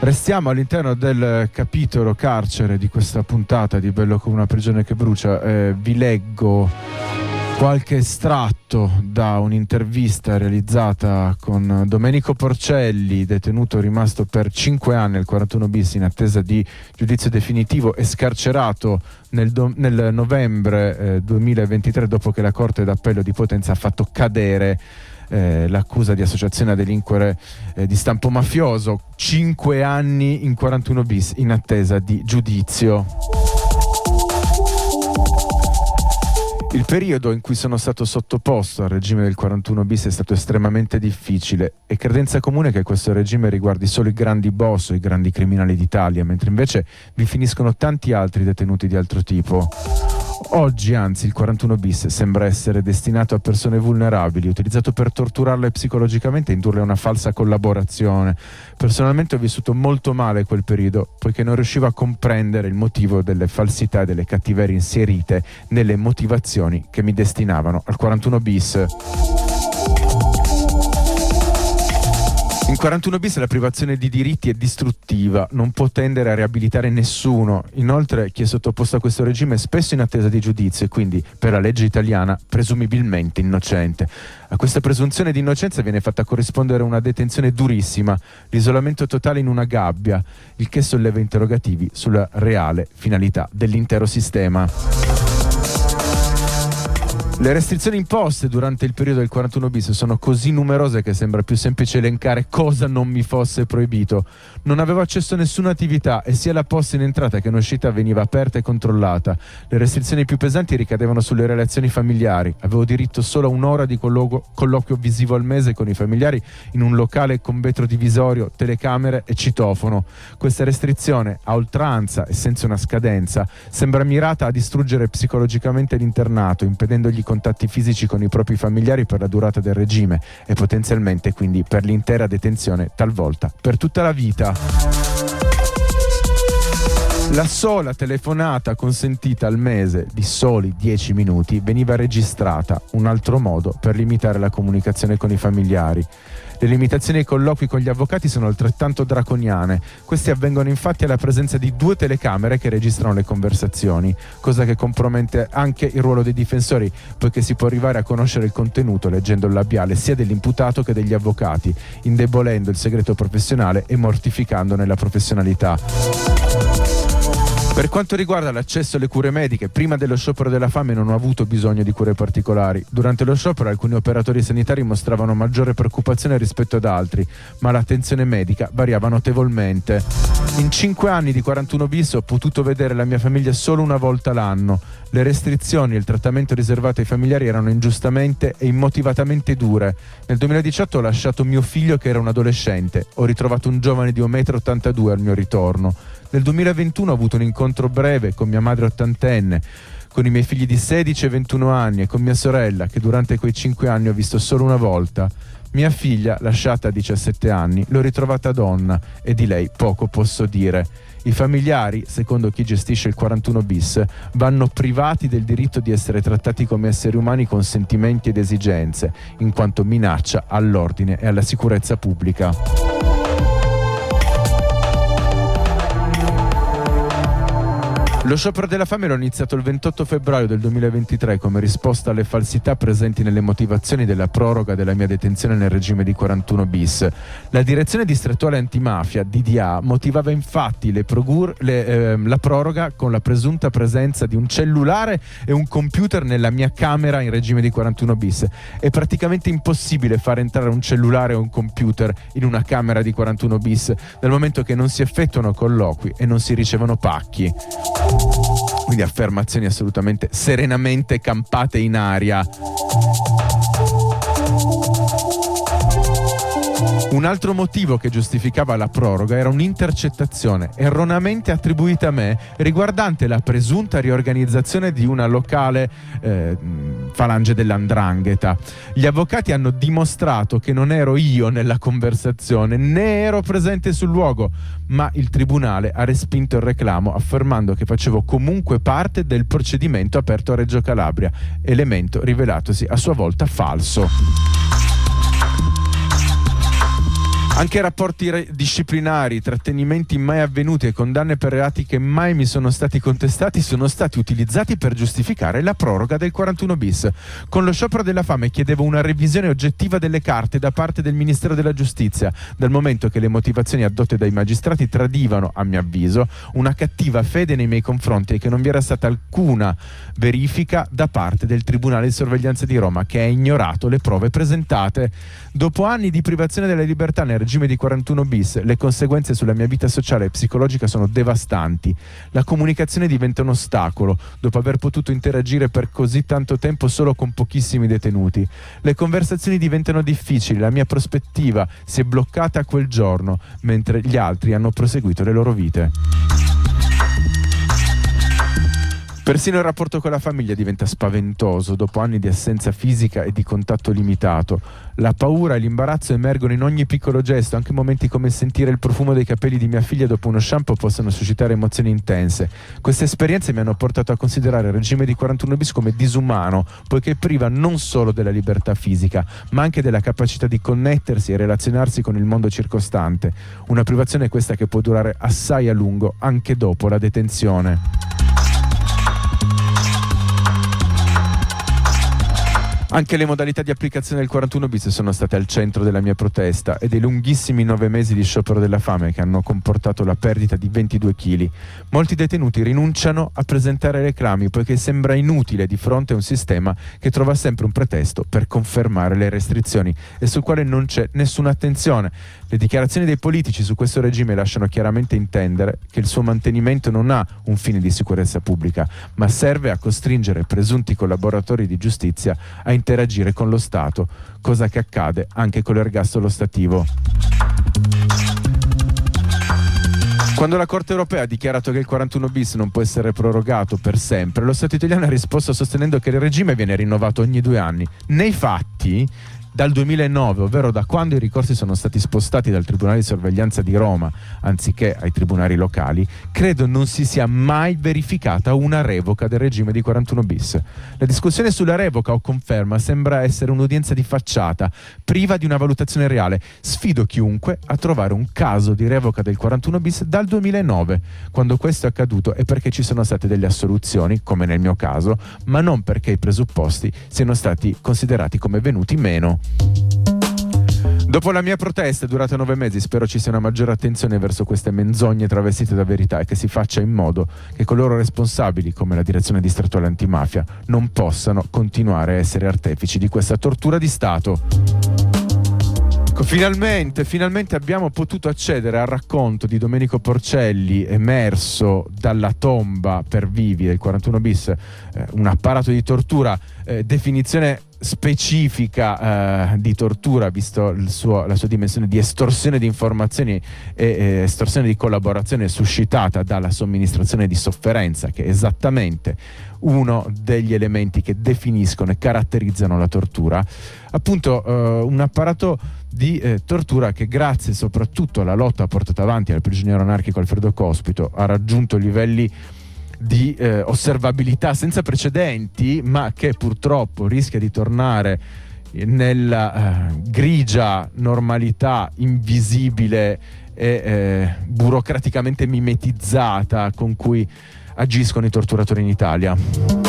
Restiamo all'interno del capitolo carcere di questa puntata di Bello come una prigione che brucia. Eh, vi leggo qualche estratto da un'intervista realizzata con Domenico Porcelli, detenuto rimasto per 5 anni al 41 bis in attesa di giudizio definitivo e scarcerato nel, do- nel novembre eh, 2023 dopo che la Corte d'Appello di Potenza ha fatto cadere eh, l'accusa di associazione a delinquere eh, di stampo mafioso, 5 anni in 41 bis in attesa di giudizio. Il periodo in cui sono stato sottoposto al regime del 41 bis è stato estremamente difficile e credenza comune che questo regime riguardi solo i grandi boss o i grandi criminali d'Italia, mentre invece vi finiscono tanti altri detenuti di altro tipo. Oggi, anzi, il 41 bis sembra essere destinato a persone vulnerabili, utilizzato per torturarle psicologicamente e indurle a una falsa collaborazione. Personalmente ho vissuto molto male quel periodo, poiché non riuscivo a comprendere il motivo delle falsità e delle cattiverie inserite nelle motivazioni che mi destinavano al 41 bis. In 41 bis la privazione di diritti è distruttiva, non può tendere a riabilitare nessuno. Inoltre chi è sottoposto a questo regime è spesso in attesa di giudizio e quindi, per la legge italiana, presumibilmente innocente. A questa presunzione di innocenza viene fatta corrispondere una detenzione durissima, l'isolamento totale in una gabbia, il che solleva interrogativi sulla reale finalità dell'intero sistema. Le restrizioni imposte durante il periodo del 41 bis sono così numerose che sembra più semplice elencare cosa non mi fosse proibito. Non avevo accesso a nessuna attività e sia la posta in entrata che in uscita veniva aperta e controllata. Le restrizioni più pesanti ricadevano sulle relazioni familiari. Avevo diritto solo a un'ora di colloquio, colloquio visivo al mese con i familiari in un locale con vetro divisorio, telecamere e citofono. Questa restrizione, a oltranza e senza una scadenza, sembra mirata a distruggere psicologicamente l'internato, impedendogli contatti fisici con i propri familiari per la durata del regime e potenzialmente quindi per l'intera detenzione, talvolta per tutta la vita. La sola telefonata consentita al mese di soli 10 minuti veniva registrata, un altro modo per limitare la comunicazione con i familiari. Le limitazioni ai colloqui con gli avvocati sono altrettanto draconiane. Questi avvengono infatti alla presenza di due telecamere che registrano le conversazioni, cosa che compromette anche il ruolo dei difensori, poiché si può arrivare a conoscere il contenuto leggendo il labiale sia dell'imputato che degli avvocati, indebolendo il segreto professionale e mortificandone la professionalità. Per quanto riguarda l'accesso alle cure mediche, prima dello sciopero della fame non ho avuto bisogno di cure particolari. Durante lo sciopero alcuni operatori sanitari mostravano maggiore preoccupazione rispetto ad altri, ma l'attenzione medica variava notevolmente. In 5 anni di 41 bis ho potuto vedere la mia famiglia solo una volta l'anno. Le restrizioni e il trattamento riservato ai familiari erano ingiustamente e immotivatamente dure. Nel 2018 ho lasciato mio figlio che era un adolescente. Ho ritrovato un giovane di 1,82 m al mio ritorno. Nel 2021 ho avuto un incontro breve con mia madre ottantenne, con i miei figli di 16 e 21 anni e con mia sorella che durante quei 5 anni ho visto solo una volta. Mia figlia, lasciata a 17 anni, l'ho ritrovata donna e di lei poco posso dire. I familiari, secondo chi gestisce il 41 bis, vanno privati del diritto di essere trattati come esseri umani con sentimenti ed esigenze, in quanto minaccia all'ordine e alla sicurezza pubblica. Lo sciopero della fame l'ho iniziato il 28 febbraio del 2023 come risposta alle falsità presenti nelle motivazioni della proroga della mia detenzione nel regime di 41 bis. La direzione distrettuale antimafia, DDA, motivava infatti le progur- le, eh, la proroga con la presunta presenza di un cellulare e un computer nella mia camera in regime di 41 bis. È praticamente impossibile far entrare un cellulare o un computer in una camera di 41 bis, dal momento che non si effettuano colloqui e non si ricevono pacchi. Quindi affermazioni assolutamente serenamente campate in aria. Un altro motivo che giustificava la proroga era un'intercettazione erroneamente attribuita a me riguardante la presunta riorganizzazione di una locale eh, falange dell'andrangheta. Gli avvocati hanno dimostrato che non ero io nella conversazione né ero presente sul luogo, ma il tribunale ha respinto il reclamo affermando che facevo comunque parte del procedimento aperto a Reggio Calabria, elemento rivelatosi a sua volta falso. Anche rapporti re- disciplinari, trattenimenti mai avvenuti e condanne per reati che mai mi sono stati contestati sono stati utilizzati per giustificare la proroga del 41 bis. Con lo sciopero della fame chiedevo una revisione oggettiva delle carte da parte del Ministero della Giustizia, dal momento che le motivazioni addotte dai magistrati tradivano, a mio avviso, una cattiva fede nei miei confronti e che non vi era stata alcuna verifica da parte del Tribunale di Sorveglianza di Roma che ha ignorato le prove presentate. Dopo anni di privazione della libertà nel regime di 41 bis, le conseguenze sulla mia vita sociale e psicologica sono devastanti. La comunicazione diventa un ostacolo, dopo aver potuto interagire per così tanto tempo solo con pochissimi detenuti. Le conversazioni diventano difficili, la mia prospettiva si è bloccata quel giorno, mentre gli altri hanno proseguito le loro vite. Persino il rapporto con la famiglia diventa spaventoso dopo anni di assenza fisica e di contatto limitato. La paura e l'imbarazzo emergono in ogni piccolo gesto, anche momenti come sentire il profumo dei capelli di mia figlia dopo uno shampoo possono suscitare emozioni intense. Queste esperienze mi hanno portato a considerare il regime di 41 bis come disumano, poiché priva non solo della libertà fisica, ma anche della capacità di connettersi e relazionarsi con il mondo circostante. Una privazione questa che può durare assai a lungo, anche dopo la detenzione. Anche le modalità di applicazione del 41 bis sono state al centro della mia protesta e dei lunghissimi nove mesi di sciopero della fame che hanno comportato la perdita di 22 kg. Molti detenuti rinunciano a presentare reclami poiché sembra inutile di fronte a un sistema che trova sempre un pretesto per confermare le restrizioni e sul quale non c'è nessuna attenzione. Le dichiarazioni dei politici su questo regime lasciano chiaramente intendere che il suo mantenimento non ha un fine di sicurezza pubblica, ma serve a costringere presunti collaboratori di giustizia a interagire con lo Stato, cosa che accade anche con l'ergastolo stativo. Quando la Corte europea ha dichiarato che il 41 bis non può essere prorogato per sempre, lo Stato italiano ha risposto sostenendo che il regime viene rinnovato ogni due anni. Nei fatti, dal 2009, ovvero da quando i ricorsi sono stati spostati dal Tribunale di sorveglianza di Roma anziché ai tribunali locali, credo non si sia mai verificata una revoca del regime di 41 bis. La discussione sulla revoca o conferma sembra essere un'udienza di facciata, priva di una valutazione reale. Sfido chiunque a trovare un caso di revoca del 41 bis dal 2009. Quando questo è accaduto è perché ci sono state delle assoluzioni, come nel mio caso, ma non perché i presupposti siano stati considerati come venuti meno. Dopo la mia protesta durata nove mesi, spero ci sia una maggiore attenzione verso queste menzogne travestite da verità e che si faccia in modo che coloro responsabili, come la direzione distrettuale antimafia, non possano continuare a essere artefici di questa tortura di Stato. Ecco, finalmente, finalmente abbiamo potuto accedere al racconto di Domenico Porcelli emerso dalla tomba per vivi del 41 bis, eh, un apparato di tortura, eh, definizione specifica eh, di tortura, visto suo, la sua dimensione di estorsione di informazioni e eh, estorsione di collaborazione suscitata dalla somministrazione di sofferenza, che è esattamente uno degli elementi che definiscono e caratterizzano la tortura. Appunto, eh, un apparato di eh, tortura che grazie soprattutto alla lotta portata avanti dal prigioniero anarchico Alfredo Cospito ha raggiunto livelli di eh, osservabilità senza precedenti, ma che purtroppo rischia di tornare nella eh, grigia normalità invisibile e eh, burocraticamente mimetizzata con cui agiscono i torturatori in Italia.